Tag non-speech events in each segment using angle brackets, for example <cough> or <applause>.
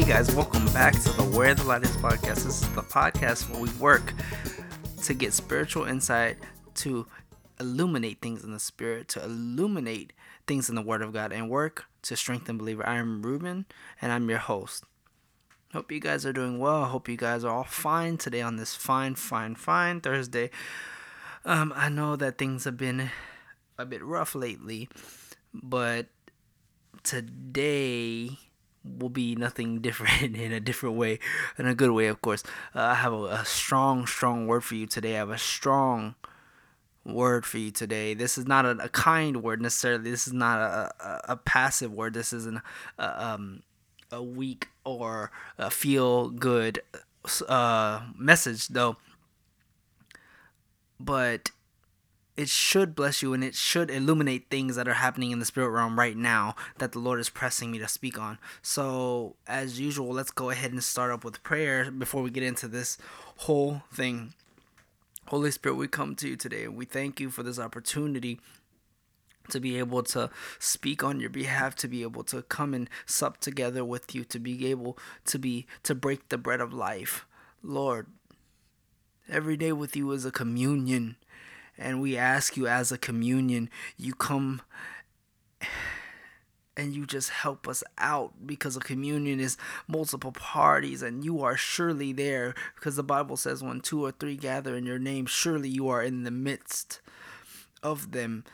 Hey guys, welcome back to the Where the Light Is podcast. This is the podcast where we work to get spiritual insight, to illuminate things in the spirit, to illuminate things in the Word of God, and work to strengthen believer. I am Ruben, and I'm your host. Hope you guys are doing well. Hope you guys are all fine today on this fine, fine, fine Thursday. Um, I know that things have been a bit rough lately, but today will be nothing different <laughs> in a different way, in a good way, of course. Uh, I have a, a, strong, strong word for you today. I have a strong word for you today. This is not a, a kind word necessarily. This is not a, a, a passive word. This isn't a, um, a weak or a feel good uh, message, though. But it should bless you and it should illuminate things that are happening in the spirit realm right now that the Lord is pressing me to speak on. So, as usual, let's go ahead and start up with prayer before we get into this whole thing. Holy Spirit, we come to you today and we thank you for this opportunity to be able to speak on your behalf to be able to come and sup together with you to be able to be to break the bread of life lord every day with you is a communion and we ask you as a communion, you come and you just help us out because a communion is multiple parties and you are surely there because the Bible says when two or three gather in your name, surely you are in the midst of them.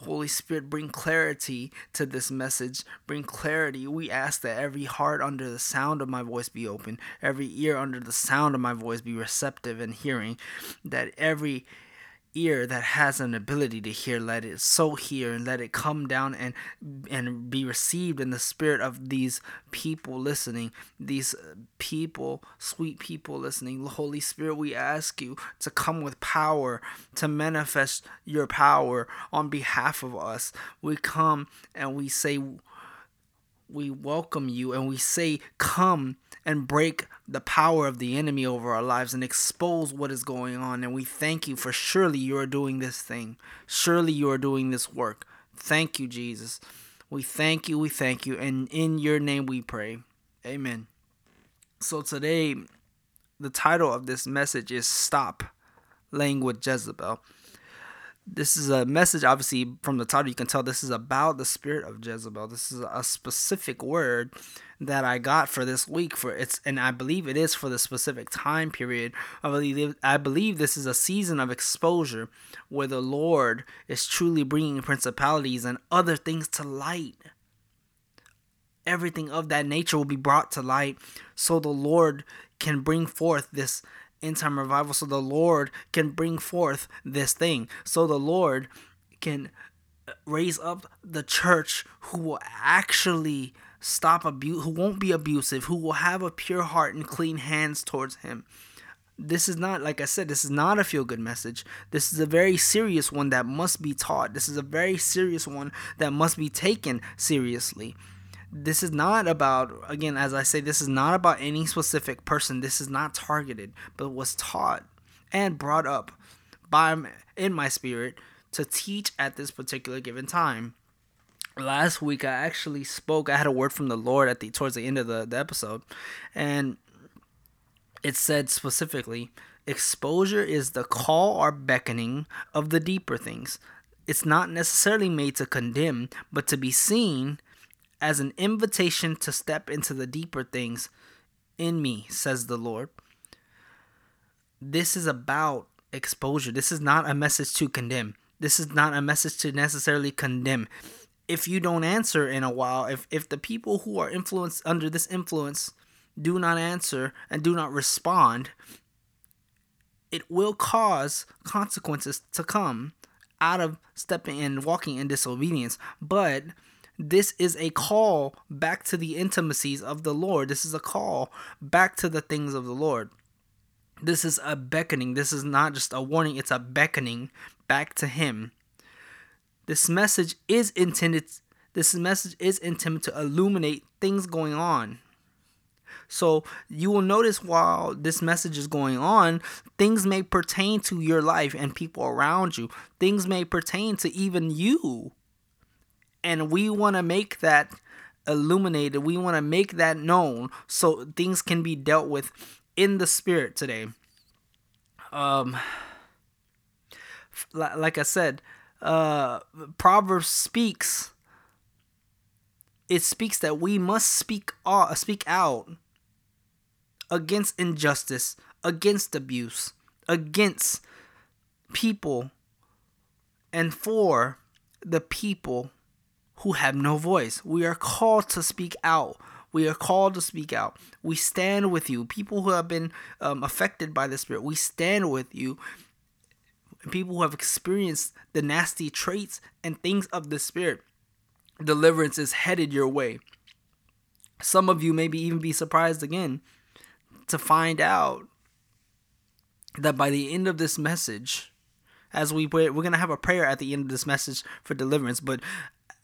Holy Spirit, bring clarity to this message. Bring clarity. We ask that every heart under the sound of my voice be open, every ear under the sound of my voice be receptive and hearing, that every ear that has an ability to hear let it so hear and let it come down and and be received in the spirit of these people listening these people sweet people listening. Holy spirit we ask you to come with power to manifest your power on behalf of us. We come and we say we welcome you and we say come and break the power of the enemy over our lives and expose what is going on. And we thank you for surely you are doing this thing. Surely you are doing this work. Thank you, Jesus. We thank you. We thank you. And in your name we pray. Amen. So today, the title of this message is Stop Laying with Jezebel this is a message obviously from the title you can tell this is about the spirit of jezebel this is a specific word that i got for this week for it's and i believe it is for the specific time period i believe i believe this is a season of exposure where the lord is truly bringing principalities and other things to light everything of that nature will be brought to light so the lord can bring forth this end time revival so the Lord can bring forth this thing. So the Lord can uh, raise up the church who will actually stop abuse who won't be abusive, who will have a pure heart and clean hands towards him. This is not like I said, this is not a feel good message. This is a very serious one that must be taught. This is a very serious one that must be taken seriously this is not about again as i say this is not about any specific person this is not targeted but was taught and brought up by in my spirit to teach at this particular given time last week i actually spoke i had a word from the lord at the towards the end of the, the episode and it said specifically exposure is the call or beckoning of the deeper things it's not necessarily made to condemn but to be seen as an invitation to step into the deeper things in me, says the Lord. This is about exposure. This is not a message to condemn. This is not a message to necessarily condemn. If you don't answer in a while, if, if the people who are influenced under this influence do not answer and do not respond, it will cause consequences to come out of stepping and walking in disobedience. But this is a call back to the intimacies of the Lord. This is a call back to the things of the Lord. This is a beckoning. This is not just a warning, it's a beckoning back to Him. This message is intended this message is intended to illuminate things going on. So you will notice while this message is going on, things may pertain to your life and people around you. Things may pertain to even you and we want to make that illuminated. We want to make that known so things can be dealt with in the spirit today. Um, like I said, uh, Proverbs speaks. It speaks that we must speak speak out against injustice, against abuse, against people, and for the people who have no voice. We are called to speak out. We are called to speak out. We stand with you. People who have been um, affected by the Spirit, we stand with you. People who have experienced the nasty traits and things of the Spirit, deliverance is headed your way. Some of you maybe even be surprised again to find out that by the end of this message, as we pray, we're gonna have a prayer at the end of this message for deliverance. But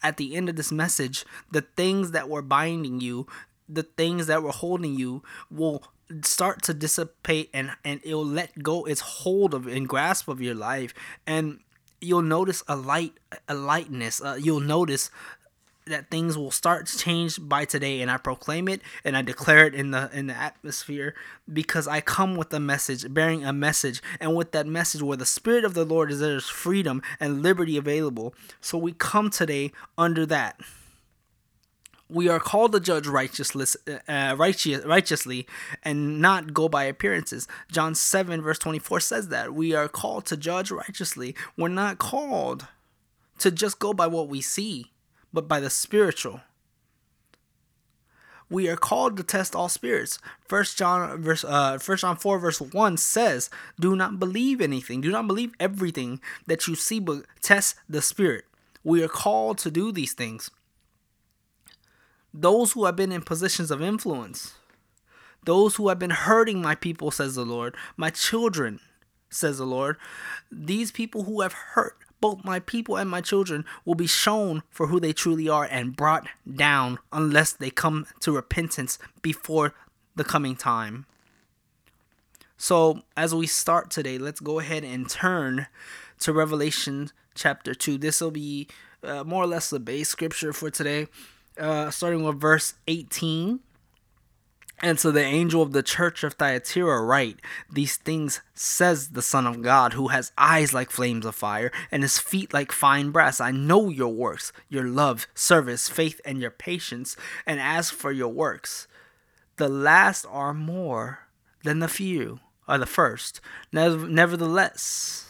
at the end of this message, the things that were binding you, the things that were holding you, will start to dissipate and and it'll let go its hold of and grasp of your life. And you'll notice a light a lightness uh, you'll notice that things will start to change by today. And I proclaim it and I declare it in the in the atmosphere because I come with a message bearing a message. And with that message where the spirit of the Lord is there's freedom and liberty available. So we come today under that we are called to judge righteously, uh, righteous, righteously and not go by appearances. John 7, verse 24 says that. We are called to judge righteously. We're not called to just go by what we see but by the spiritual. We are called to test all spirits. First John verse uh First John 4 verse 1 says, "Do not believe anything. Do not believe everything that you see, but test the spirit." We are called to do these things. Those who have been in positions of influence, those who have been hurting my people, says the Lord, my children, says the Lord, these people who have hurt both my people and my children will be shown for who they truly are and brought down unless they come to repentance before the coming time. So, as we start today, let's go ahead and turn to Revelation chapter 2. This will be uh, more or less the base scripture for today, uh, starting with verse 18 and so the angel of the church of Thyatira write, These things says the Son of God, who has eyes like flames of fire, and his feet like fine brass. I know your works, your love, service, faith, and your patience. And as for your works, the last are more than the few, or the first. Nevertheless,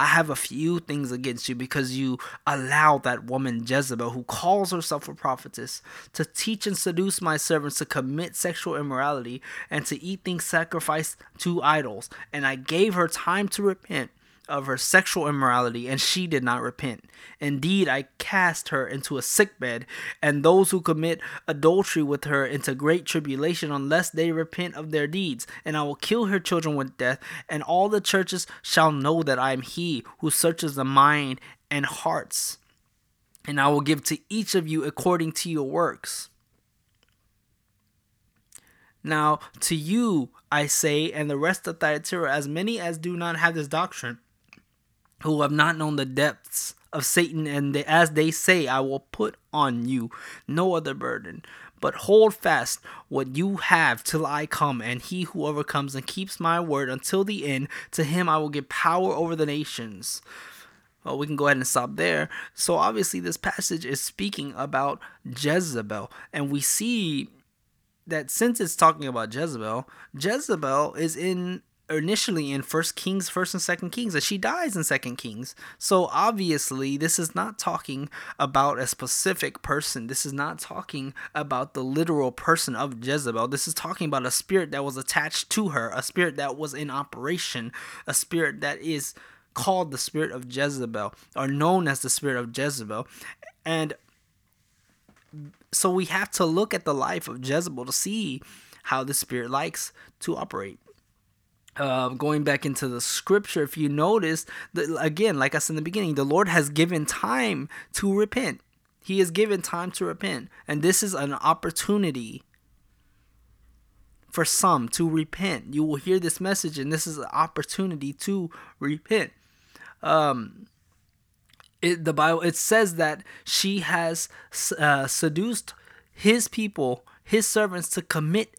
I have a few things against you because you allow that woman Jezebel, who calls herself a prophetess, to teach and seduce my servants to commit sexual immorality and to eat things sacrificed to idols. And I gave her time to repent of her sexual immorality, and she did not repent. Indeed, I cast her into a sick bed, and those who commit adultery with her into great tribulation, unless they repent of their deeds. And I will kill her children with death, and all the churches shall know that I am He who searches the mind and hearts. And I will give to each of you according to your works. Now, to you I say, and the rest of Thyatira, as many as do not have this doctrine, who have not known the depths of Satan, and they, as they say, I will put on you no other burden. But hold fast what you have till I come, and he who overcomes and keeps my word until the end, to him I will give power over the nations. Well, we can go ahead and stop there. So, obviously, this passage is speaking about Jezebel, and we see that since it's talking about Jezebel, Jezebel is in initially in first kings first and second kings and she dies in second kings. So obviously this is not talking about a specific person. This is not talking about the literal person of jezebel. This is talking about a spirit that was attached to her a spirit that was in operation a spirit that is called the spirit of jezebel or known as the spirit of jezebel. And so we have to look at the life of jezebel to see how the spirit likes to operate uh, going back into the scripture, if you notice, that again, like I said in the beginning, the Lord has given time to repent. He has given time to repent. And this is an opportunity for some to repent. You will hear this message, and this is an opportunity to repent. Um, it, the Bible it says that she has uh, seduced his people, his servants, to commit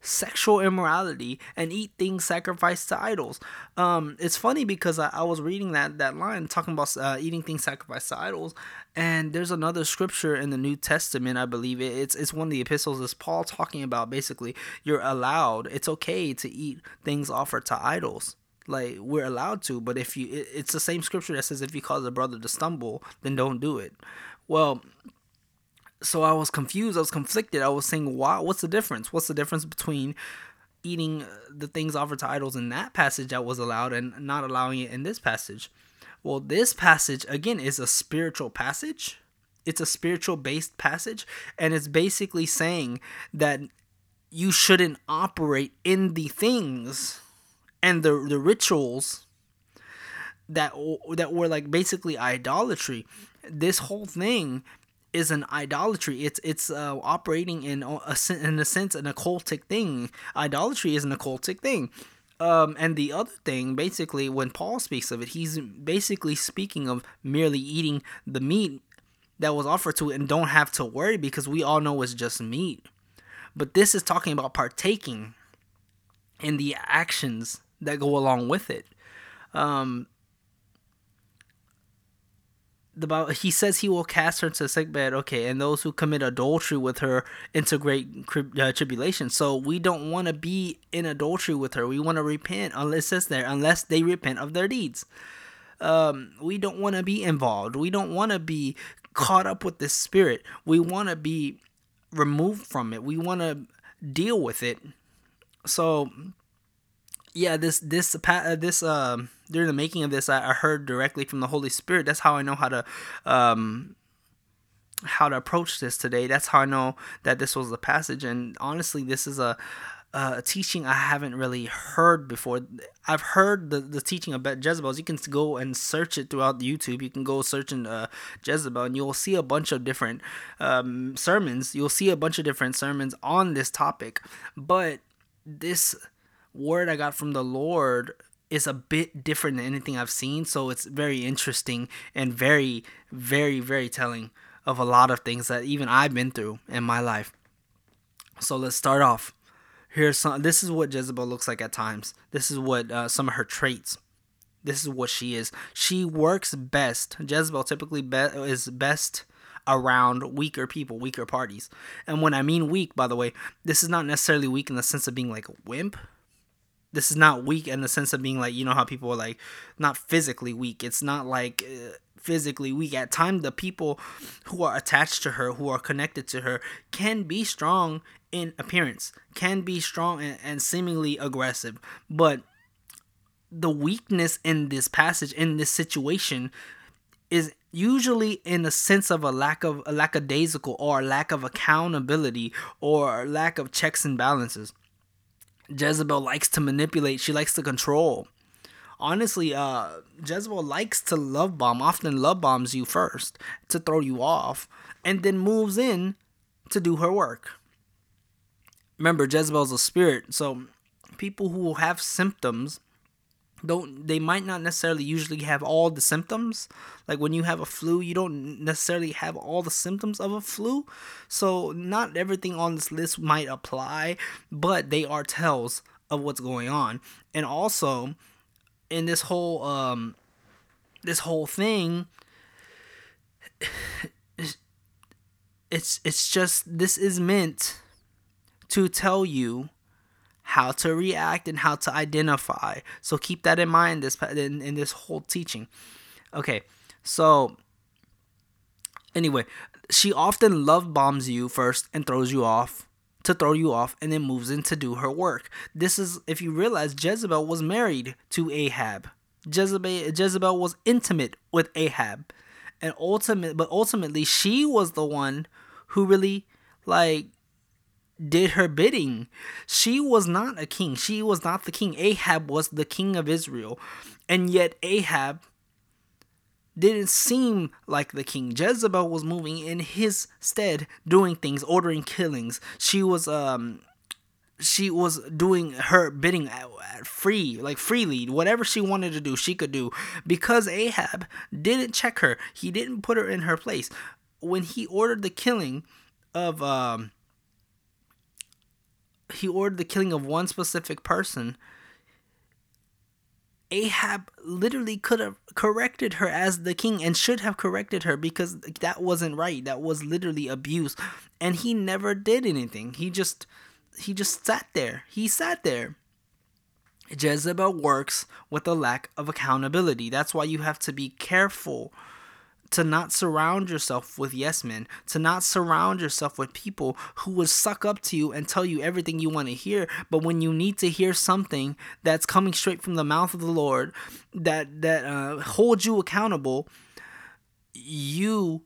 sexual immorality and eat things sacrificed to idols. Um, it's funny because I, I was reading that that line talking about uh, eating things sacrificed to idols, and there's another scripture in the New Testament, I believe it, it's it's one of the epistles. Is Paul talking about basically you're allowed, it's okay to eat things offered to idols. Like we're allowed to, but if you, it, it's the same scripture that says if you cause a brother to stumble, then don't do it. Well, so I was confused. I was conflicted. I was saying, why? What's the difference? What's the difference between eating uh, the things offered to idols in that passage that was allowed and not allowing it in this passage? Well, this passage again is a spiritual passage. It's a spiritual based passage, and it's basically saying that you shouldn't operate in the things and the the rituals that that were like basically idolatry. This whole thing is an idolatry. It's it's uh, operating in a in a sense an occultic thing. Idolatry is an occultic thing. Um, and the other thing, basically, when Paul speaks of it, he's basically speaking of merely eating the meat that was offered to it and don't have to worry because we all know it's just meat. But this is talking about partaking in the actions that go along with it. Um, the Bible, he says he will cast her into sick bed. Okay, and those who commit adultery with her into great uh, tribulation. So we don't want to be in adultery with her. We want to repent. Unless it says there, unless they repent of their deeds. Um, we don't want to be involved. We don't want to be caught up with this spirit. We want to be removed from it. We want to deal with it. So yeah, this this uh, this um during the making of this, I, I heard directly from the Holy Spirit. That's how I know how to um how to approach this today. That's how I know that this was the passage. And honestly, this is a a teaching I haven't really heard before. I've heard the, the teaching about Jezebel. You can go and search it throughout YouTube. You can go search in uh, Jezebel, and you'll see a bunch of different um, sermons. You'll see a bunch of different sermons on this topic. But this word I got from the Lord is a bit different than anything I've seen. So it's very interesting and very, very, very telling of a lot of things that even I've been through in my life. So let's start off. Here's some. This is what Jezebel looks like at times. This is what uh, some of her traits. This is what she is. She works best. Jezebel typically be- is best around weaker people, weaker parties. And when I mean weak, by the way, this is not necessarily weak in the sense of being like a wimp this is not weak in the sense of being like you know how people are like not physically weak. It's not like uh, physically weak. At times the people who are attached to her who are connected to her can be strong in appearance can be strong and, and seemingly aggressive. But the weakness in this passage in this situation is usually in the sense of a lack of a lackadaisical or a lack of accountability or lack of checks and balances Jezebel likes to manipulate, she likes to control. Honestly, uh, Jezebel likes to love bomb, often love bombs you first to throw you off, and then moves in to do her work. Remember, Jezebel's a spirit, so people who have symptoms don't they might not necessarily usually have all the symptoms. Like when you have a flu you don't necessarily have all the symptoms of a flu. So not everything on this list might apply but they are tells of what's going on. And also in this whole um this whole thing <sighs> it's it's just this is meant to tell you how to react and how to identify. So keep that in mind this in, in this whole teaching. Okay, so anyway, she often love bombs you first and throws you off to throw you off and then moves in to do her work. This is if you realize Jezebel was married to Ahab. Jezebel Jezebel was intimate with Ahab. And ultimate but ultimately she was the one who really like did her bidding. She was not a king. She was not the king. Ahab was the king of Israel. And yet Ahab didn't seem like the king. Jezebel was moving in his stead, doing things, ordering killings. She was um she was doing her bidding at, at free, like freely, whatever she wanted to do, she could do because Ahab didn't check her. He didn't put her in her place. When he ordered the killing of um he ordered the killing of one specific person Ahab literally could have corrected her as the king and should have corrected her because that wasn't right. That was literally abuse. And he never did anything. He just he just sat there. He sat there. Jezebel works with a lack of accountability. That's why you have to be careful to not surround yourself with yes men, to not surround yourself with people who will suck up to you and tell you everything you want to hear. But when you need to hear something that's coming straight from the mouth of the Lord, that that uh, holds you accountable, you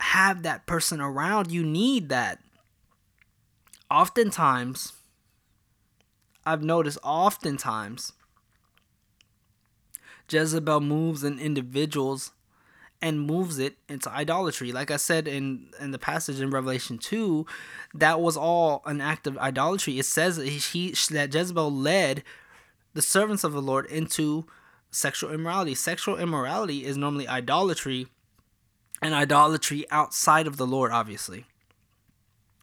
have that person around. You need that. Oftentimes, I've noticed. Oftentimes. Jezebel moves in individuals and moves it into idolatry. Like I said in in the passage in Revelation 2, that was all an act of idolatry. It says that he that Jezebel led the servants of the Lord into sexual immorality. Sexual immorality is normally idolatry and idolatry outside of the Lord obviously.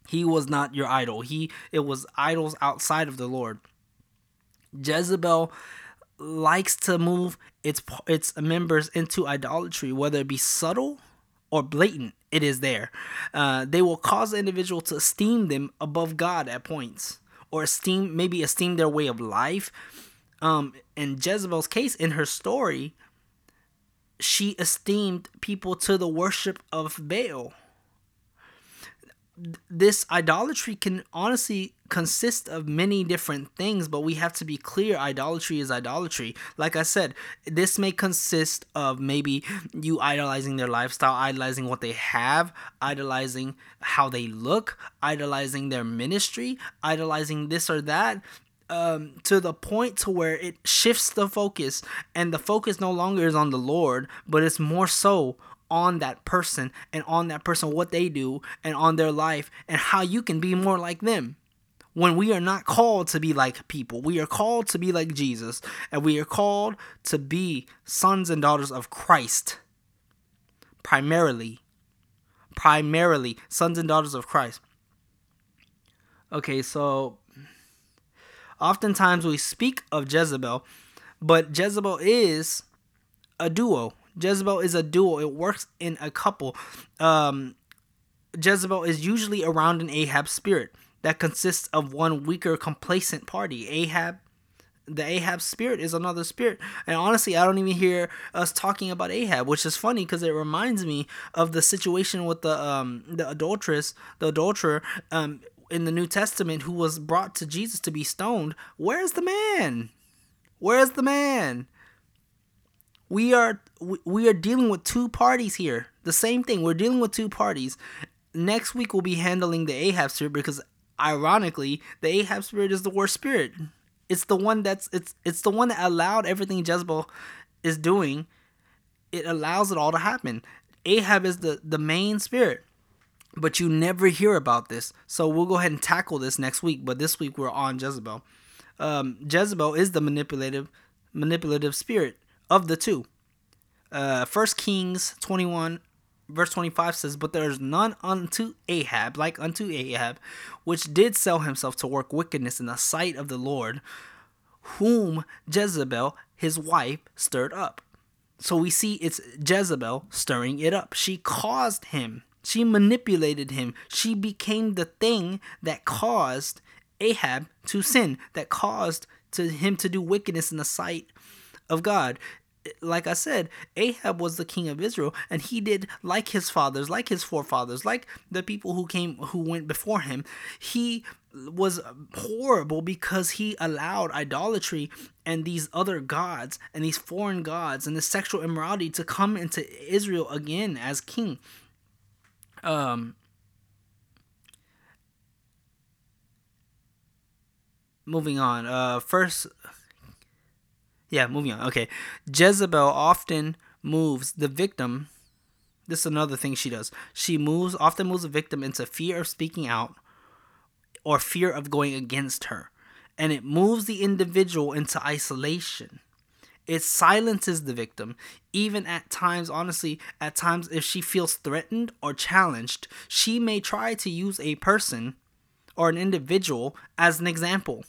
He was not your idol. He it was idols outside of the Lord. Jezebel likes to move its its members into idolatry, whether it be subtle or blatant. It is there. Uh, they will cause the individual to esteem them above God at points, or esteem maybe esteem their way of life. Um, in Jezebel's case, in her story, she esteemed people to the worship of Baal this idolatry can honestly consist of many different things, but we have to be clear idolatry is idolatry. Like I said, this may consist of maybe you idolizing their lifestyle, idolizing what they have, idolizing how they look, idolizing their ministry, idolizing this or that. Um, to the point to where it shifts the focus and the focus no longer is on the lord but it's more so on that person and on that person what they do and on their life and how you can be more like them when we are not called to be like people. We are called to be like Jesus and we are called to be sons and daughters of Christ. Primarily primarily sons and daughters of Christ. Okay so oftentimes we speak of Jezebel but Jezebel is a duo. Jezebel is a duo. It works in a couple. Um, Jezebel is usually around an Ahab spirit that consists of one weaker, complacent party. Ahab, the Ahab spirit is another spirit. And honestly, I don't even hear us talking about Ahab, which is funny because it reminds me of the situation with the um the adulteress, the adulterer um in the New Testament who was brought to Jesus to be stoned. Where's the man? Where's the man? we are we are dealing with two parties here. The same thing. We're dealing with two parties. Next week we'll be handling the Ahab spirit because ironically, the Ahab spirit is the worst spirit. It's the one that's it's it's the one that allowed everything Jezebel is doing. It allows it all to happen. Ahab is the the main spirit. But you never hear about this. So we'll go ahead and tackle this next week, but this week we're on Jezebel. Um, Jezebel is the manipulative manipulative spirit of the two. Uh, First Kings 21 verse 25 says, But there is none unto Ahab, like unto Ahab, which did sell himself to work wickedness in the sight of the Lord, whom Jezebel, his wife, stirred up. So we see it's Jezebel stirring it up. She caused him, she manipulated him, she became the thing that caused Ahab to sin, that caused to him to do wickedness in the sight of God like I said, Ahab was the king of Israel, and he did like his fathers, like his forefathers, like the people who came who went before him. He was horrible because he allowed idolatry and these other gods and these foreign gods and the sexual immorality to come into Israel again as king. Um moving on. Uh first yeah, moving on. Okay. Jezebel often moves the victim. This is another thing she does. She moves often moves the victim into fear of speaking out or fear of going against her. And it moves the individual into isolation. It silences the victim. Even at times, honestly, at times, if she feels threatened or challenged, she may try to use a person or an individual as an example.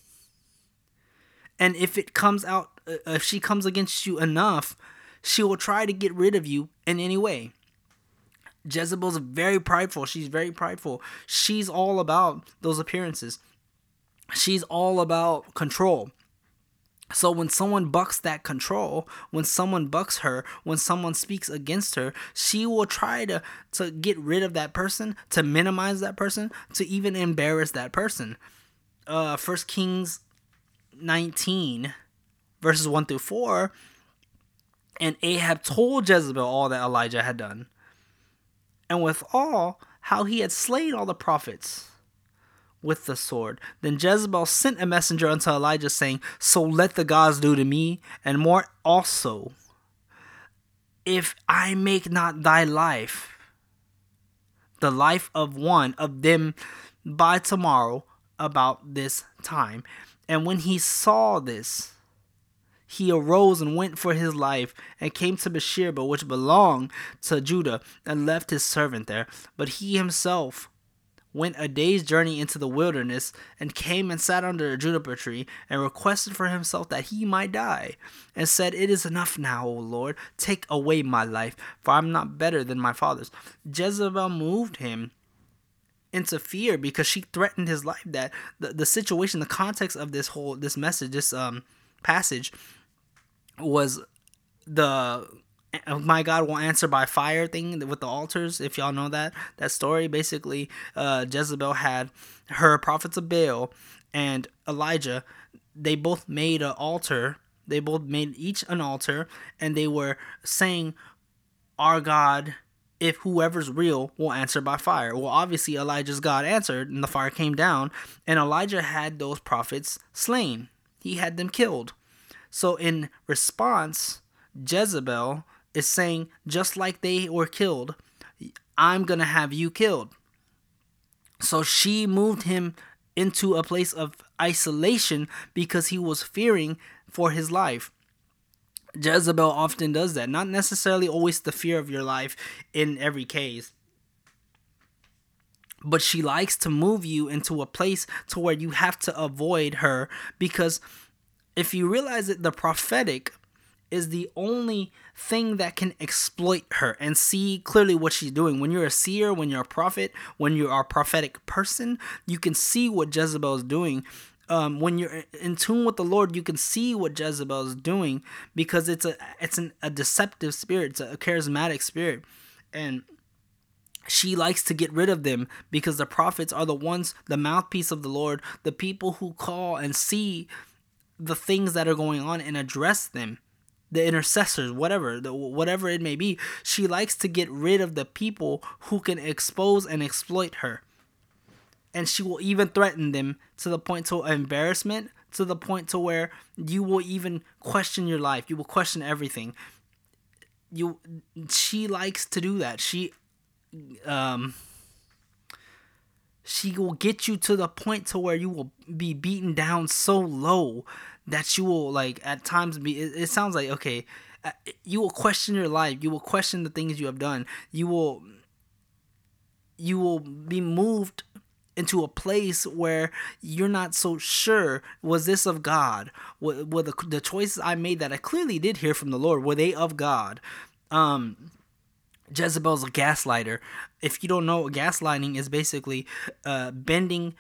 And if it comes out, if she comes against you enough, she will try to get rid of you in any way. Jezebel's very prideful. She's very prideful. She's all about those appearances. She's all about control. So when someone bucks that control, when someone bucks her, when someone speaks against her, she will try to to get rid of that person, to minimize that person, to even embarrass that person. Uh First Kings 19 verses 1 through 4 and Ahab told Jezebel all that Elijah had done and withal how he had slain all the prophets with the sword. Then Jezebel sent a messenger unto Elijah, saying, So let the gods do to me, and more also, if I make not thy life, the life of one of them by tomorrow about this time. And when he saw this, he arose and went for his life and came to Beersheba, which belonged to Judah, and left his servant there. But he himself went a day's journey into the wilderness and came and sat under a juniper tree and requested for himself that he might die and said it is enough now o lord take away my life for i'm not better than my fathers jezebel moved him into fear because she threatened his life that the, the situation the context of this whole this message this um passage was the my God will answer by fire thing with the altars. If y'all know that that story, basically, uh, Jezebel had her prophets of Baal and Elijah. They both made an altar. They both made each an altar, and they were saying, "Our God." If whoever's real will answer by fire. Well, obviously Elijah's God answered, and the fire came down, and Elijah had those prophets slain. He had them killed. So, in response, Jezebel is saying, just like they were killed, I'm going to have you killed. So she moved him into a place of isolation because he was fearing for his life. Jezebel often does that, not necessarily always the fear of your life in every case. But she likes to move you into a place to where you have to avoid her because if you realize that the prophetic is the only thing that can exploit her and see clearly what she's doing. When you're a seer, when you're a prophet, when you are a prophetic person, you can see what Jezebel is doing. Um, when you're in tune with the Lord, you can see what Jezebel is doing because it's a it's an, a deceptive spirit, it's a charismatic spirit, and she likes to get rid of them because the prophets are the ones, the mouthpiece of the Lord, the people who call and see the things that are going on and address them the intercessors, whatever, the, whatever it may be. She likes to get rid of the people who can expose and exploit her. And she will even threaten them to the point to embarrassment, to the point to where you will even question your life. You will question everything. You she likes to do that. She um she will get you to the point to where you will be beaten down so low that you will like at times be it, it sounds like okay uh, you will question your life you will question the things you have done you will you will be moved into a place where you're not so sure was this of god were, were the, the choices i made that i clearly did hear from the lord were they of god um Jezebel's a gaslighter. If you don't know, gaslighting is basically uh, bending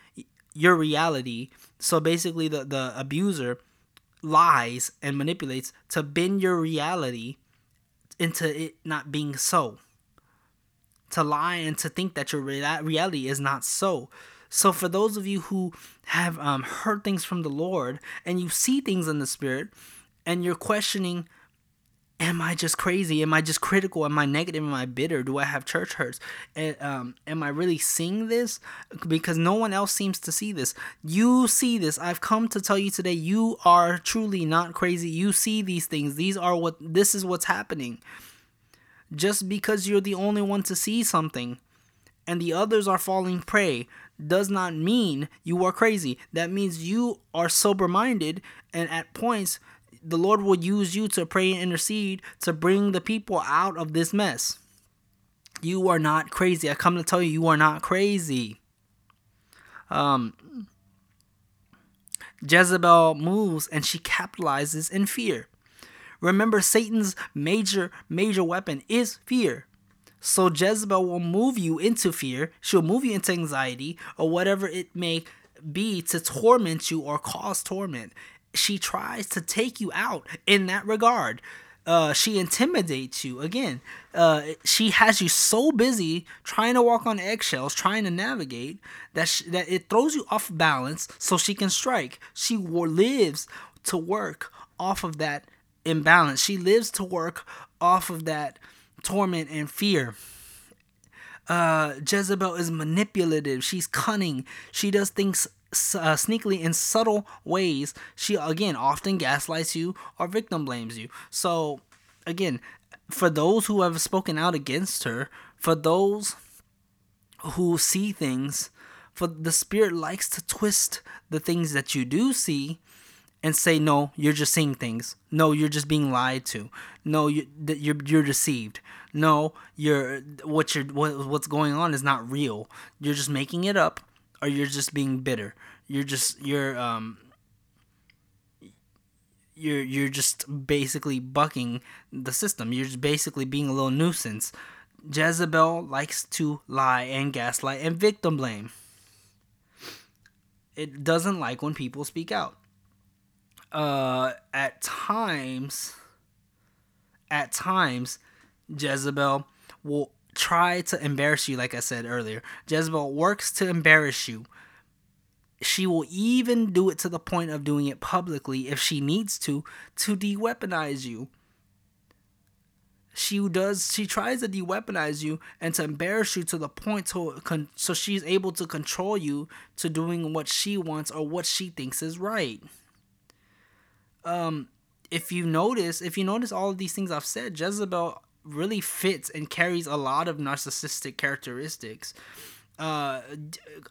your reality. So basically, the the abuser lies and manipulates to bend your reality into it not being so. To lie and to think that your reality is not so. So, for those of you who have um, heard things from the Lord and you see things in the Spirit and you're questioning, am I just crazy? Am I just critical? Am I negative? Am I bitter? Do I have church hurts? Um, am I really seeing this? Because no one else seems to see this. You see this. I've come to tell you today. You are truly not crazy. You see these things. These are what. This is what's happening. Just because you're the only one to see something, and the others are falling prey, does not mean you are crazy. That means you are sober minded, and at points the Lord will use you to pray and intercede to bring the people out of this mess. You are not crazy. I come to tell you, you are not crazy. Um, Jezebel moves and she capitalizes in fear. Remember, Satan's major, major weapon is fear. So Jezebel will move you into fear. She'll move you into anxiety or whatever it may be to torment you or cause torment. She tries to take you out in that regard. Uh, she intimidates you again. Uh, she has you so busy trying to walk on eggshells, trying to navigate that sh- that it throws you off balance, so she can strike. She lives to work off of that imbalance. She lives to work off of that torment and fear. Uh, Jezebel is manipulative. She's cunning. She does things uh, sneakily in subtle ways. She again often gaslights you or victim blames you. So again, for those who have spoken out against her, for those who see things, for the spirit likes to twist the things that you do see and say no you're just seeing things no you're just being lied to no you, you're you're deceived no you're what you're what, what's going on is not real you're just making it up or you're just being bitter. You're just you're um you're you're just basically bucking the system. You're just basically being a little nuisance. Jezebel likes to lie and gaslight and victim blame. It doesn't like when people speak out. Uh, at times, at times, Jezebel will try to embarrass you, like I said earlier. Jezebel works to embarrass you. She will even do it to the point of doing it publicly if she needs to, to de weaponize you. She does. She tries to de-weaponize you and to embarrass you to the point to so she's able to control you to doing what she wants or what she thinks is right um, if you notice, if you notice all of these things I've said, Jezebel really fits and carries a lot of narcissistic characteristics. Uh,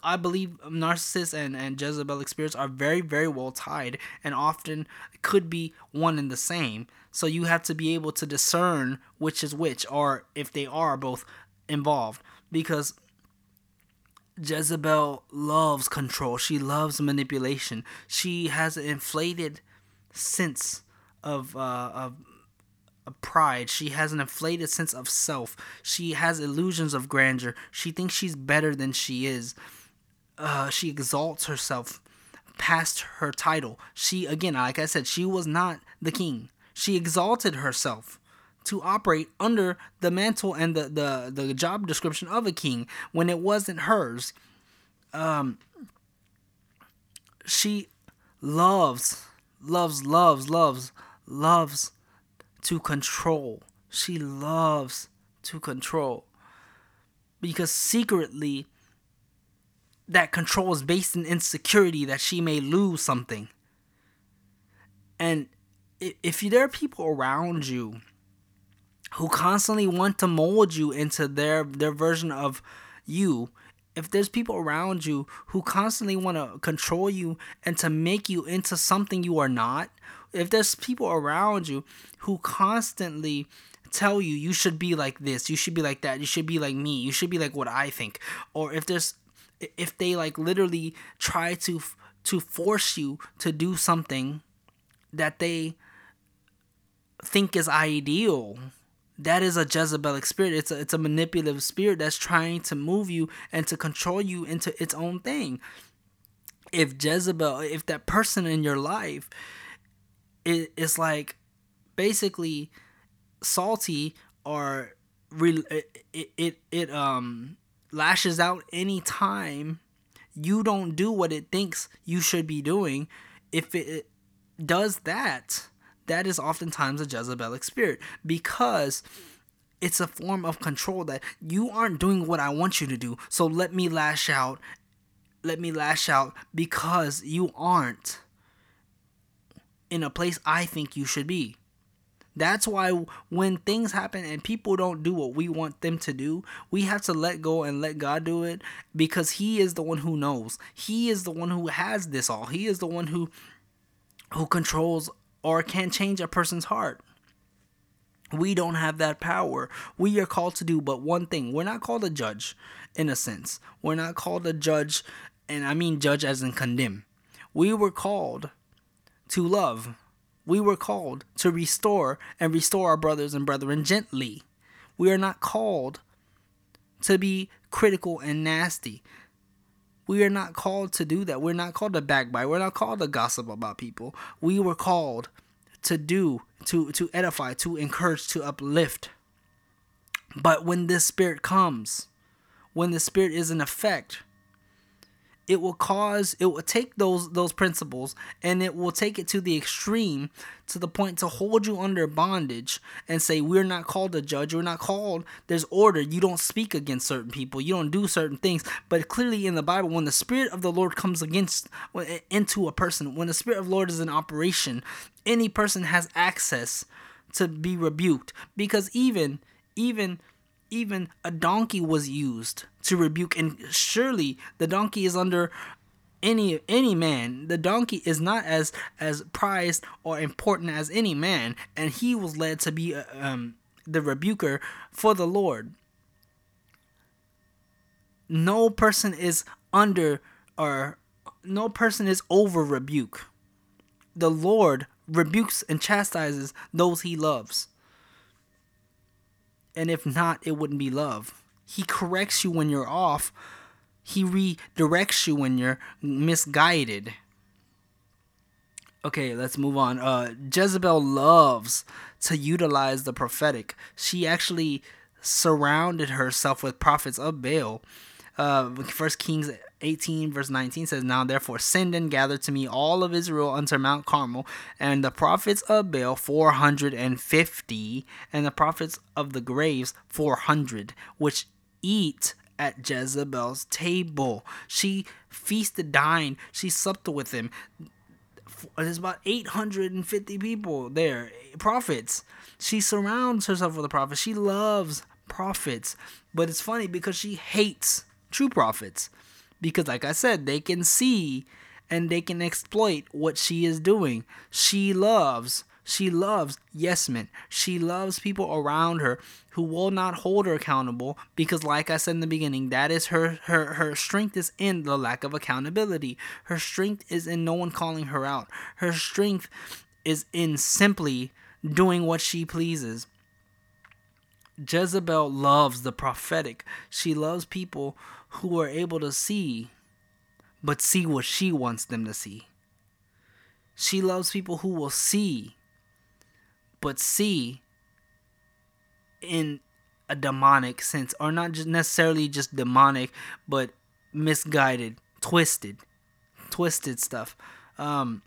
I believe narcissists and, and Jezebelic spirits are very, very well tied and often could be one and the same. So you have to be able to discern which is which, or if they are both involved. Because Jezebel loves control, she loves manipulation, she has an inflated sense of uh, of pride. She has an inflated sense of self. She has illusions of grandeur. She thinks she's better than she is. Uh, she exalts herself past her title. She, again, like I said, she was not the king. She exalted herself to operate under the mantle and the, the, the job description of a king when it wasn't hers. Um, she loves loves, loves, loves, loves to control. She loves to control. Because secretly, that control is based in insecurity that she may lose something. And if there are people around you who constantly want to mold you into their their version of you if there's people around you who constantly want to control you and to make you into something you are not, if there's people around you who constantly tell you you should be like this, you should be like that, you should be like me, you should be like what I think, or if there's if they like literally try to to force you to do something that they think is ideal that is a Jezebelic spirit. It's a, it's a manipulative spirit that's trying to move you and to control you into its own thing. If Jezebel, if that person in your life is, is like basically salty or re, it, it it um lashes out any time you don't do what it thinks you should be doing, if it does that, that is oftentimes a Jezebelic spirit because it's a form of control that you aren't doing what I want you to do. So let me lash out. Let me lash out because you aren't in a place I think you should be. That's why when things happen and people don't do what we want them to do, we have to let go and let God do it because He is the one who knows. He is the one who has this all. He is the one who who controls or can change a person's heart. We don't have that power. We are called to do but one thing. We're not called to judge, in a sense. We're not called to judge, and I mean judge as in condemn. We were called to love. We were called to restore and restore our brothers and brethren gently. We are not called to be critical and nasty. We are not called to do that. We're not called to backbite. We're not called to gossip about people. We were called to do, to to edify, to encourage, to uplift. But when this spirit comes, when the spirit is in effect, it will cause it will take those those principles and it will take it to the extreme to the point to hold you under bondage and say we're not called to judge. We're not called there's order. You don't speak against certain people. You don't do certain things. But clearly in the bible when the spirit of the lord comes against into a person when the spirit of the lord is in operation any person has access to be rebuked. Because even even even a donkey was used to rebuke and surely the donkey is under any any man. The donkey is not as as prized or important as any man and he was led to be uh, um, the rebuker for the lord. No person is under or no person is over rebuke. The lord rebukes and chastises those he loves and if not, it wouldn't be love. He corrects you when you're off, he redirects you when you're misguided. Okay, let's move on. Uh, Jezebel loves to utilize the prophetic. She actually surrounded herself with prophets of Baal. Uh, First Kings 18 verse 19 says now therefore send and gather to me all of israel unto mount carmel and the prophets of baal 450 and the prophets of the groves 400 which eat at jezebel's table. She feasted dined she supped with him. There's about 850 people there prophets. She surrounds herself with the prophets. She loves prophets. But it's funny because she hates true prophets because like I said, they can see and they can exploit what she is doing. She loves she loves yes men. She loves people around her who will not hold her accountable because like I said in the beginning, that is her her her strength is in the lack of accountability. Her strength is in no one calling her out. Her strength is in simply doing what she pleases. Jezebel loves the prophetic. She loves people who are able to see, but see what she wants them to see. She loves people who will see, but see in a demonic sense, or not just necessarily just demonic, but misguided, twisted, twisted stuff. Um,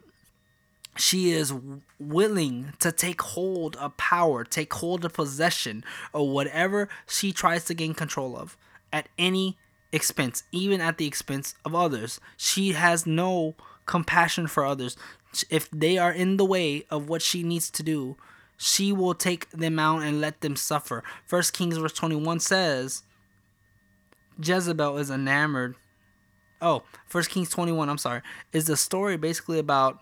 she is willing to take hold of power, take hold of possession, or whatever she tries to gain control of at any expense, even at the expense of others. She has no compassion for others. If they are in the way of what she needs to do, she will take them out and let them suffer. First Kings verse 21 says Jezebel is enamored. Oh, First Kings 21, I'm sorry, is the story basically about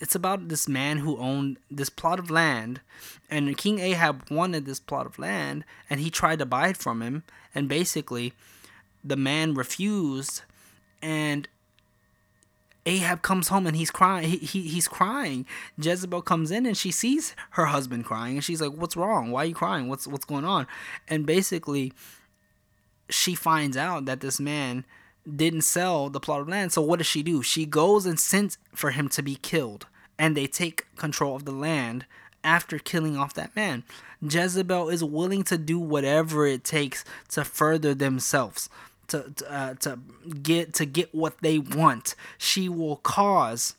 it's about this man who owned this plot of land and king ahab wanted this plot of land and he tried to buy it from him and basically the man refused and ahab comes home and he's crying he, he, he's crying. Jezebel comes in and she sees her husband crying and she's like what's wrong? Why are you crying? What's what's going on? And basically she finds out that this man didn't sell the plot of land. So what does she do? She goes and sends for him to be killed, and they take control of the land after killing off that man. Jezebel is willing to do whatever it takes to further themselves, to to, uh, to get to get what they want. She will cause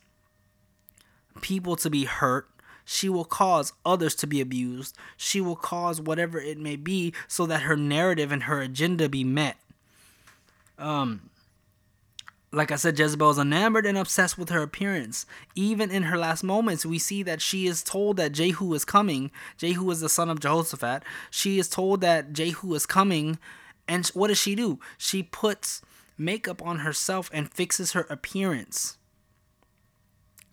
people to be hurt. She will cause others to be abused. She will cause whatever it may be so that her narrative and her agenda be met. Um, like I said, Jezebel is enamored and obsessed with her appearance. Even in her last moments, we see that she is told that Jehu is coming. Jehu is the son of Jehoshaphat. She is told that Jehu is coming. And what does she do? She puts makeup on herself and fixes her appearance.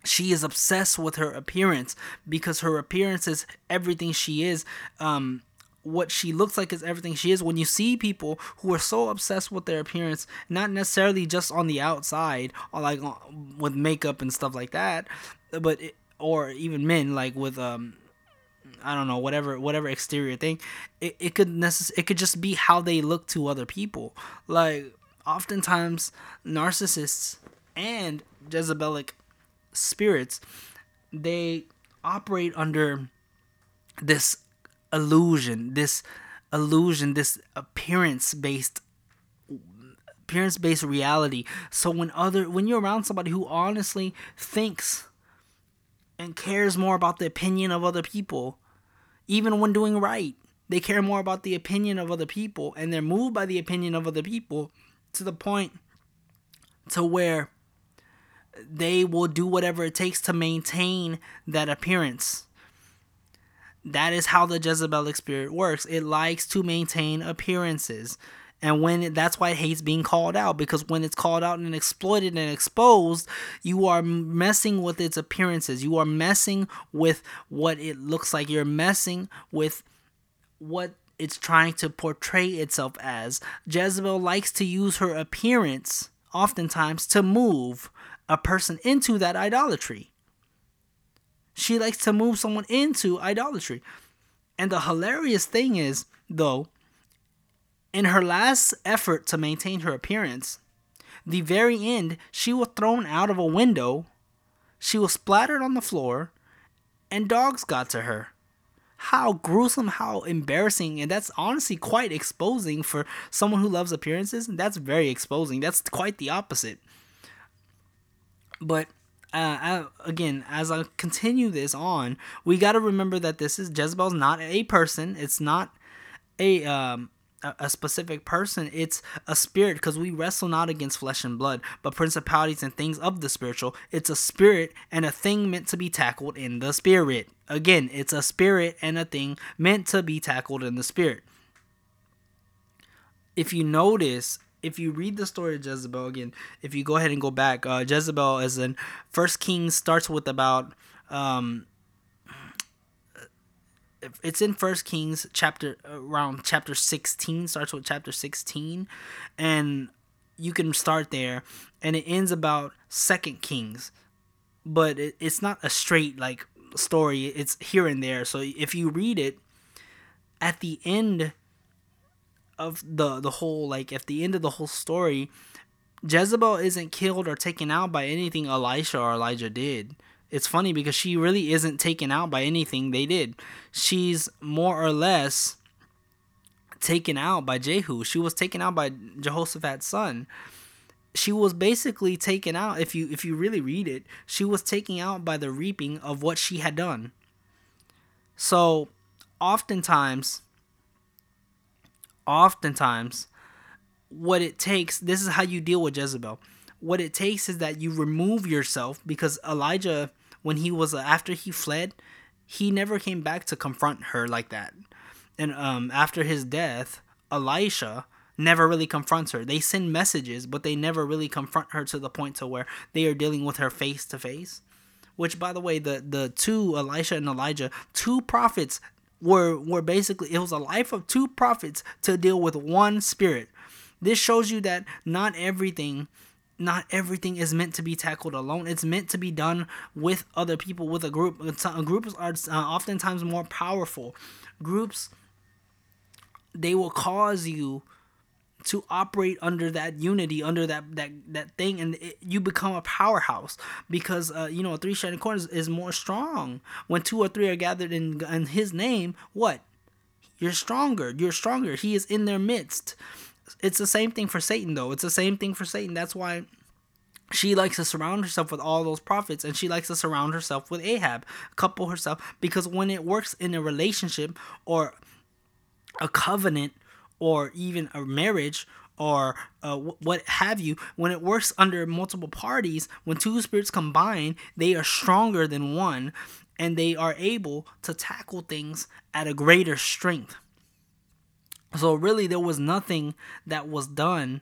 she is obsessed with her appearance because her appearance is everything she is um what she looks like is everything she is. When you see people who are so obsessed with their appearance not necessarily just on the outside or like uh, with makeup and stuff like that but it, or even men like with um I don't know whatever whatever exterior thing it, it could necess- it could just be how they look to other people. Like oftentimes narcissists and Jezebelic spirits they operate under this illusion this illusion this appearance based appearance based reality so when other when you're around somebody who honestly thinks and cares more about the opinion of other people even when doing right they care more about the opinion of other people and they're moved by the opinion of other people to the point to where they will do whatever it takes to maintain that appearance. That is how the Jezebelic spirit works. It likes to maintain appearances. And when that's why it hates being called out because when it's called out and exploited and exposed, you are messing with its appearances. You are messing with what it looks like. You're messing with what it's trying to portray itself as. Jezebel likes to use her appearance oftentimes to move a person into that idolatry. She likes to move someone into idolatry. And the hilarious thing is, though, in her last effort to maintain her appearance, the very end, she was thrown out of a window, she was splattered on the floor, and dogs got to her. How gruesome, how embarrassing, and that's honestly quite exposing for someone who loves appearances. That's very exposing. That's quite the opposite. But uh, I, again, as I continue this on, we got to remember that this is Jezebel's not a person. It's not a um, a specific person. It's a spirit because we wrestle not against flesh and blood, but principalities and things of the spiritual. It's a spirit and a thing meant to be tackled in the spirit. Again, it's a spirit and a thing meant to be tackled in the spirit. If you notice, if you read the story of Jezebel again, if you go ahead and go back, uh, Jezebel is in First Kings starts with about um, it's in First Kings chapter around chapter sixteen starts with chapter sixteen, and you can start there, and it ends about Second Kings, but it, it's not a straight like story. It's here and there. So if you read it, at the end of the the whole like at the end of the whole story, Jezebel isn't killed or taken out by anything Elisha or Elijah did. It's funny because she really isn't taken out by anything they did. She's more or less taken out by Jehu. She was taken out by Jehoshaphat's son. She was basically taken out if you if you really read it, she was taken out by the reaping of what she had done. So, oftentimes oftentimes what it takes this is how you deal with Jezebel. What it takes is that you remove yourself because Elijah when he was after he fled, he never came back to confront her like that. And um after his death, Elisha never really confronts her. They send messages, but they never really confront her to the point to where they are dealing with her face to face. Which by the way, the the two Elisha and Elijah, two prophets were were basically it was a life of two prophets to deal with one spirit. This shows you that not everything not everything is meant to be tackled alone. It's meant to be done with other people, with a group. Groups are uh, oftentimes more powerful. Groups, they will cause you to operate under that unity, under that that that thing, and it, you become a powerhouse because uh, you know three shining cord is, is more strong when two or three are gathered in in His name. What? You're stronger. You're stronger. He is in their midst. It's the same thing for Satan, though. It's the same thing for Satan. That's why she likes to surround herself with all those prophets and she likes to surround herself with Ahab, couple herself because when it works in a relationship or a covenant or even a marriage or uh, what have you, when it works under multiple parties, when two spirits combine, they are stronger than one and they are able to tackle things at a greater strength. So, really, there was nothing that was done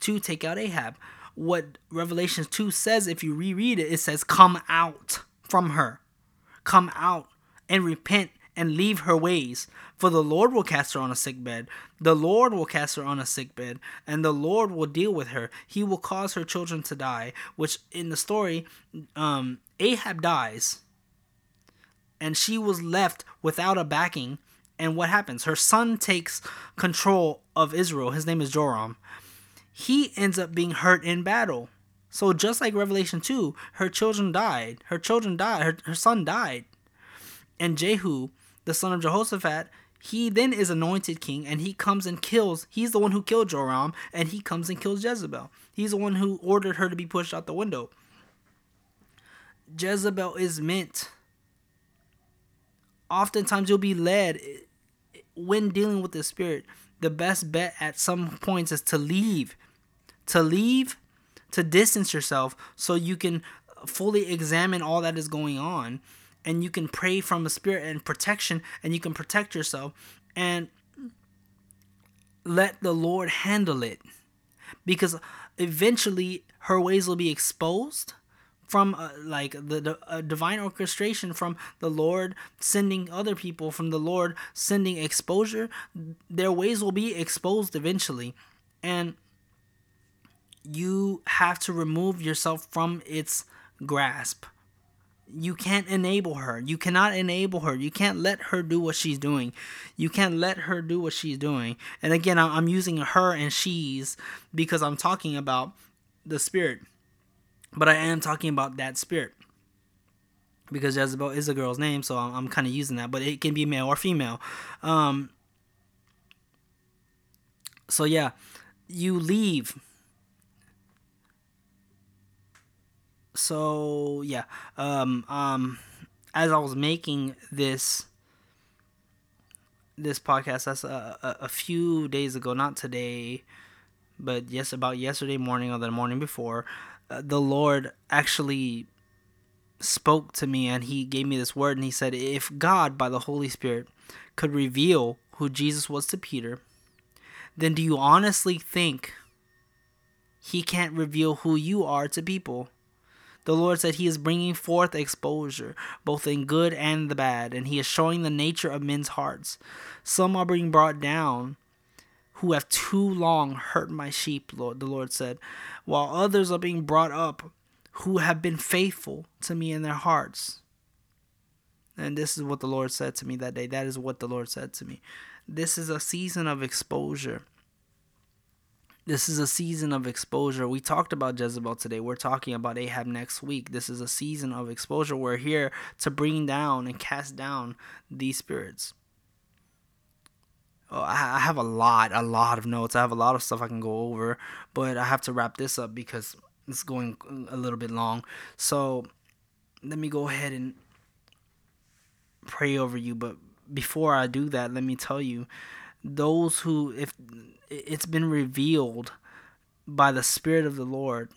to take out Ahab. what Revelation 2 says, if you reread it, it says, Come out from her. Come out and repent and leave her ways. For the Lord will cast her on a sick bed. The Lord will cast her on a sick bed, and the Lord will deal with her. He will cause her children to die. Which in the story, um, Ahab dies, and she was left without a backing. And what happens? Her son takes control of Israel. His name is Joram. He ends up being hurt in battle. So just like Revelation 2, her children died. Her children died. Her, her son died. And Jehu, the son of Jehoshaphat, he then is anointed king and he comes and kills. He's the one who killed Joram and he comes and kills Jezebel. He's the one who ordered her to be pushed out the window. Jezebel is meant. Oftentimes you'll be led when dealing with the spirit. The best bet at some points is to leave. To leave, to distance yourself so you can fully examine all that is going on and you can pray from a spirit and protection and you can protect yourself and let the Lord handle it. Because eventually her ways will be exposed from uh, like the, the uh, divine orchestration from the Lord sending other people from the Lord sending exposure. Their ways will be exposed eventually. And you have to remove yourself from its grasp you can't enable her. You cannot enable her. You can't let her do what she's doing. You can't let her do what she's doing. And again, I'm using her and she's because I'm talking about the spirit. But I am talking about that spirit. Because Jezebel is a girl's name, so I'm, I'm kind of using that. But it can be male or female. Um, so yeah, you leave so yeah, um, um, as I was making this this podcast, that's a, a, a few days ago, not today, but yes, about yesterday morning or the morning before, uh, the Lord actually spoke to me and he gave me this word and he said if God by the Holy Spirit could reveal who Jesus was to Peter then do you honestly think he can't reveal who you are to people the Lord said He is bringing forth exposure, both in good and the bad, and He is showing the nature of men's hearts. Some are being brought down who have too long hurt my sheep, Lord, the Lord said, while others are being brought up who have been faithful to me in their hearts. And this is what the Lord said to me that day. That is what the Lord said to me. This is a season of exposure. This is a season of exposure. We talked about Jezebel today. We're talking about Ahab next week. This is a season of exposure. We're here to bring down and cast down these spirits. Oh, I have a lot, a lot of notes. I have a lot of stuff I can go over, but I have to wrap this up because it's going a little bit long. So let me go ahead and pray over you. But before I do that, let me tell you those who if it's been revealed by the spirit of the Lord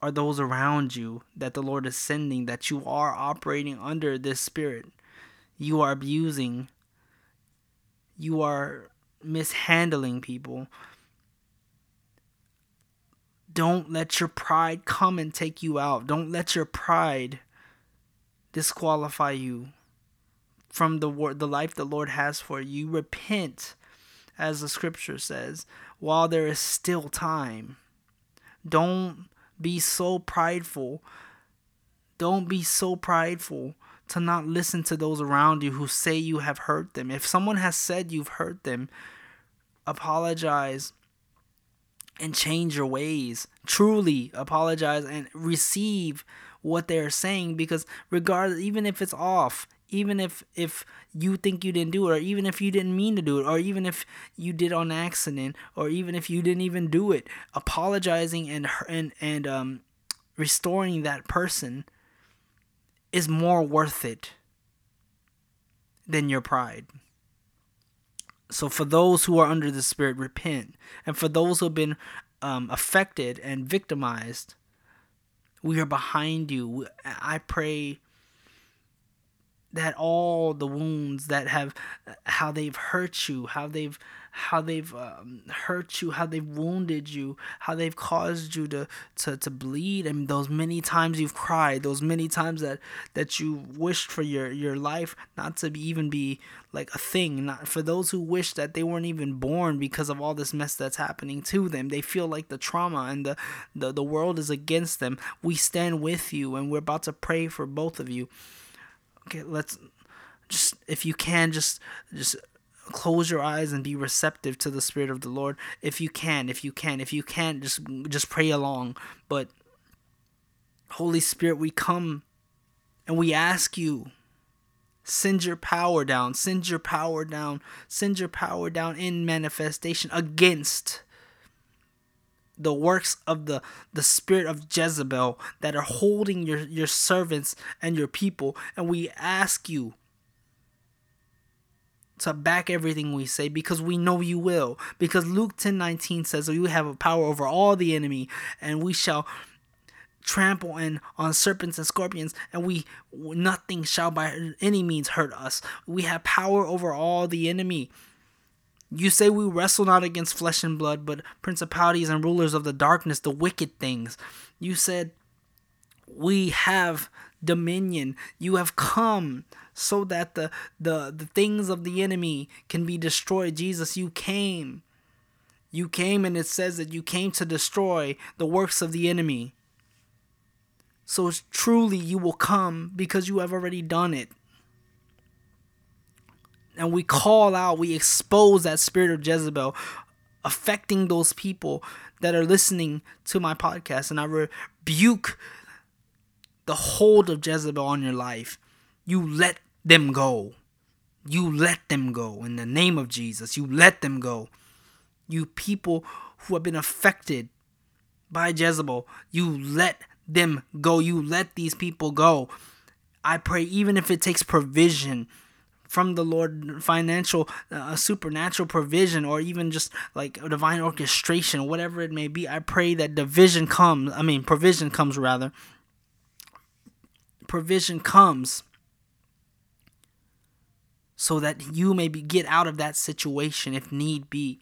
are those around you that the Lord is sending that you are operating under this spirit. You are abusing. You are mishandling people. Don't let your pride come and take you out. Don't let your pride disqualify you from the the life the Lord has for you repent as the scripture says, while there is still time. Don't be so prideful. Don't be so prideful to not listen to those around you who say you have hurt them. If someone has said you've hurt them, apologize and change your ways. Truly apologize and receive what they're saying because regardless even if it's off, even if if you think you didn't do it or even if you didn't mean to do it or even if you did on accident or even if you didn't even do it apologizing and and and um restoring that person is more worth it than your pride. So for those who are under the spirit repent. And for those who have been um, affected and victimized we are behind you. I pray that all the wounds that have how they've hurt you how they've how they've um, hurt you how they've wounded you how they've caused you to, to to bleed. And those many times you've cried those many times that that you wished for your your life not to be, even be like a thing. Not for those who wish that they weren't even born because of all this mess that's happening to them they feel like the trauma and the the, the world is against them. We stand with you and we're about to pray for both of you okay let's just if you can just just close your eyes and be receptive to the spirit of the lord. If you can if you can if you can't just just pray along. But holy spirit we come and we ask you send your power down send your power down send your power down in manifestation against the works of the the spirit of Jezebel that are holding your your servants and your people. And we ask you to back everything we say because we know you will. Because Luke 10:19 says you have a power over all the enemy and we shall trample and on serpents and scorpions and we nothing shall by any means hurt us. We have power over all the enemy you say we wrestle not against flesh and blood, but principalities and rulers of the darkness, the wicked things. You said we have dominion. You have come so that the, the, the things of the enemy can be destroyed. Jesus, you came. You came, and it says that you came to destroy the works of the enemy. So truly, you will come because you have already done it and we call out, we expose that spirit of Jezebel affecting those people that are listening to my podcast. And I rebuke the hold of Jezebel on your life. You let them go. You let them go in the name of Jesus. You let them go. You people who have been affected by Jezebel, you let them go. You let these people go. I pray, even if it takes provision, from the Lord, financial, uh, supernatural provision, or even just like divine orchestration, whatever it may be. I pray that division comes. I mean, provision comes rather. Provision comes so that you may be, get out of that situation if need be.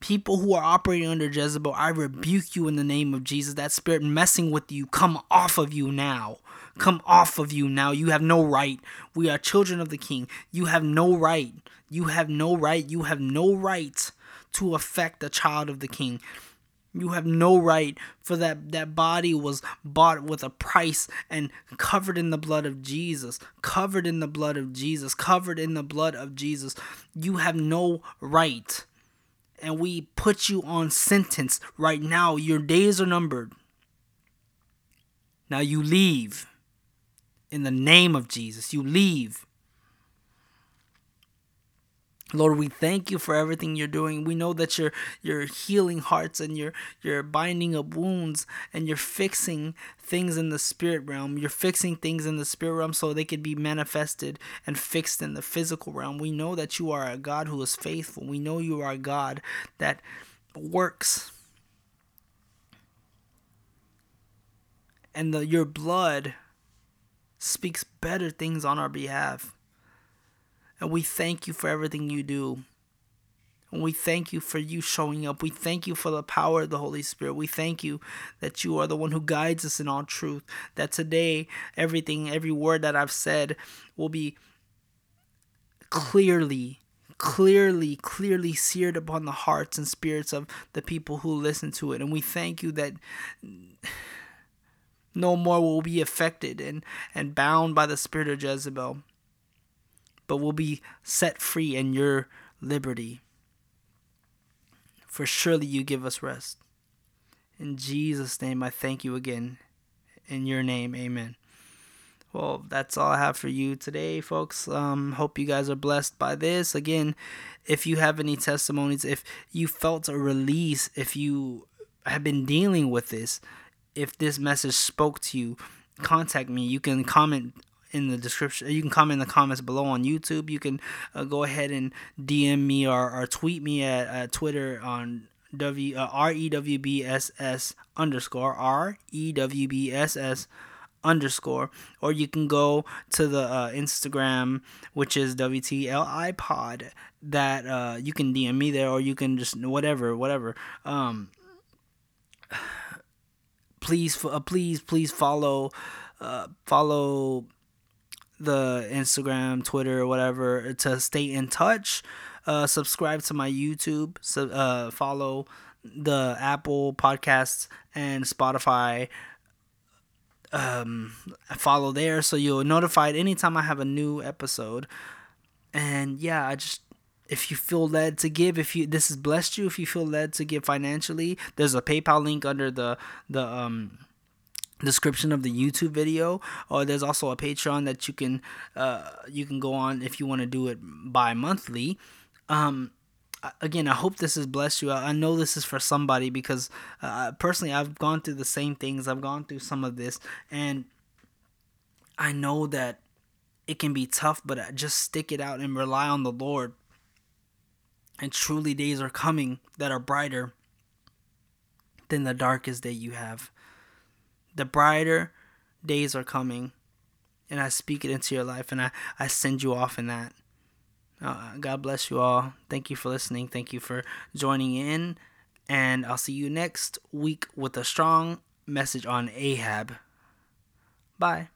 People who are operating under Jezebel, I rebuke you in the name of Jesus. That spirit messing with you, come off of you now. Come off of you now. You have no right. We are children of the King. You have no right. You have no right. You have no right to affect a child of the King. You have no right for that that body was bought with a price and covered in the blood of Jesus. Covered in the blood of Jesus. Covered in the blood of Jesus. You have no right. And we put you on sentence right now. Your days are numbered. Now you leave in the name of Jesus. You leave. Lord, we thank you for everything you're doing. We know that you're you're healing hearts and you're you're binding up wounds and you're fixing things in the spirit realm. You're fixing things in the spirit realm so they could be manifested and fixed in the physical realm. We know that you are a God who is faithful. We know you are a God that works. And the, your blood speaks better things on our behalf. And we thank you for everything you do. And we thank you for you showing up. We thank you for the power of the Holy Spirit. We thank you that you are the one who guides us in all truth. That today, everything, every word that I've said will be clearly, clearly, clearly seared upon the hearts and spirits of the people who listen to it. And we thank you that no more will be affected and, and bound by the spirit of Jezebel, but will be set free in your liberty. For surely you give us rest. In Jesus' name, I thank you again. In your name, amen. Well, that's all I have for you today, folks. Um, hope you guys are blessed by this. Again, if you have any testimonies, if you felt a release, if you have been dealing with this, if this message spoke to you, contact me. You can comment in the description. You can comment in the comments below on YouTube. You can uh, go ahead and DM me or, or tweet me at, Twitter on W uh, R E W B S S underscore R E W B S S underscore, or you can go to the uh, Instagram, which is WTLI Pod. That uh, you can DM me there, or you can just whatever, whatever. Um, please, uh, please, please follow, uh, follow the Instagram, Twitter, whatever to stay in touch. Uh, subscribe to my YouTube. So, uh, follow the Apple Podcasts and Spotify. Um, follow there so you'll notified anytime I have a new episode. And yeah, I just if you feel led to give, if you this has blessed you, if you feel led to give financially, there's a PayPal link under the the um description of the YouTube video. Or there's also a Patreon that you can uh you can go on if you want to do it bi monthly um again I hope this has blessed you. I know this is for somebody because uh, personally I've gone through the same things. I've gone through some of this and I know that it can be tough but just stick it out and rely on the Lord and truly days are coming that are brighter than the darkest day you have the brighter days are coming. And I speak it into your life and I, I send you off in that. Uh, God bless you all. Thank you for listening. Thank you for joining in. And I'll see you next week with a strong message on Ahab. Bye.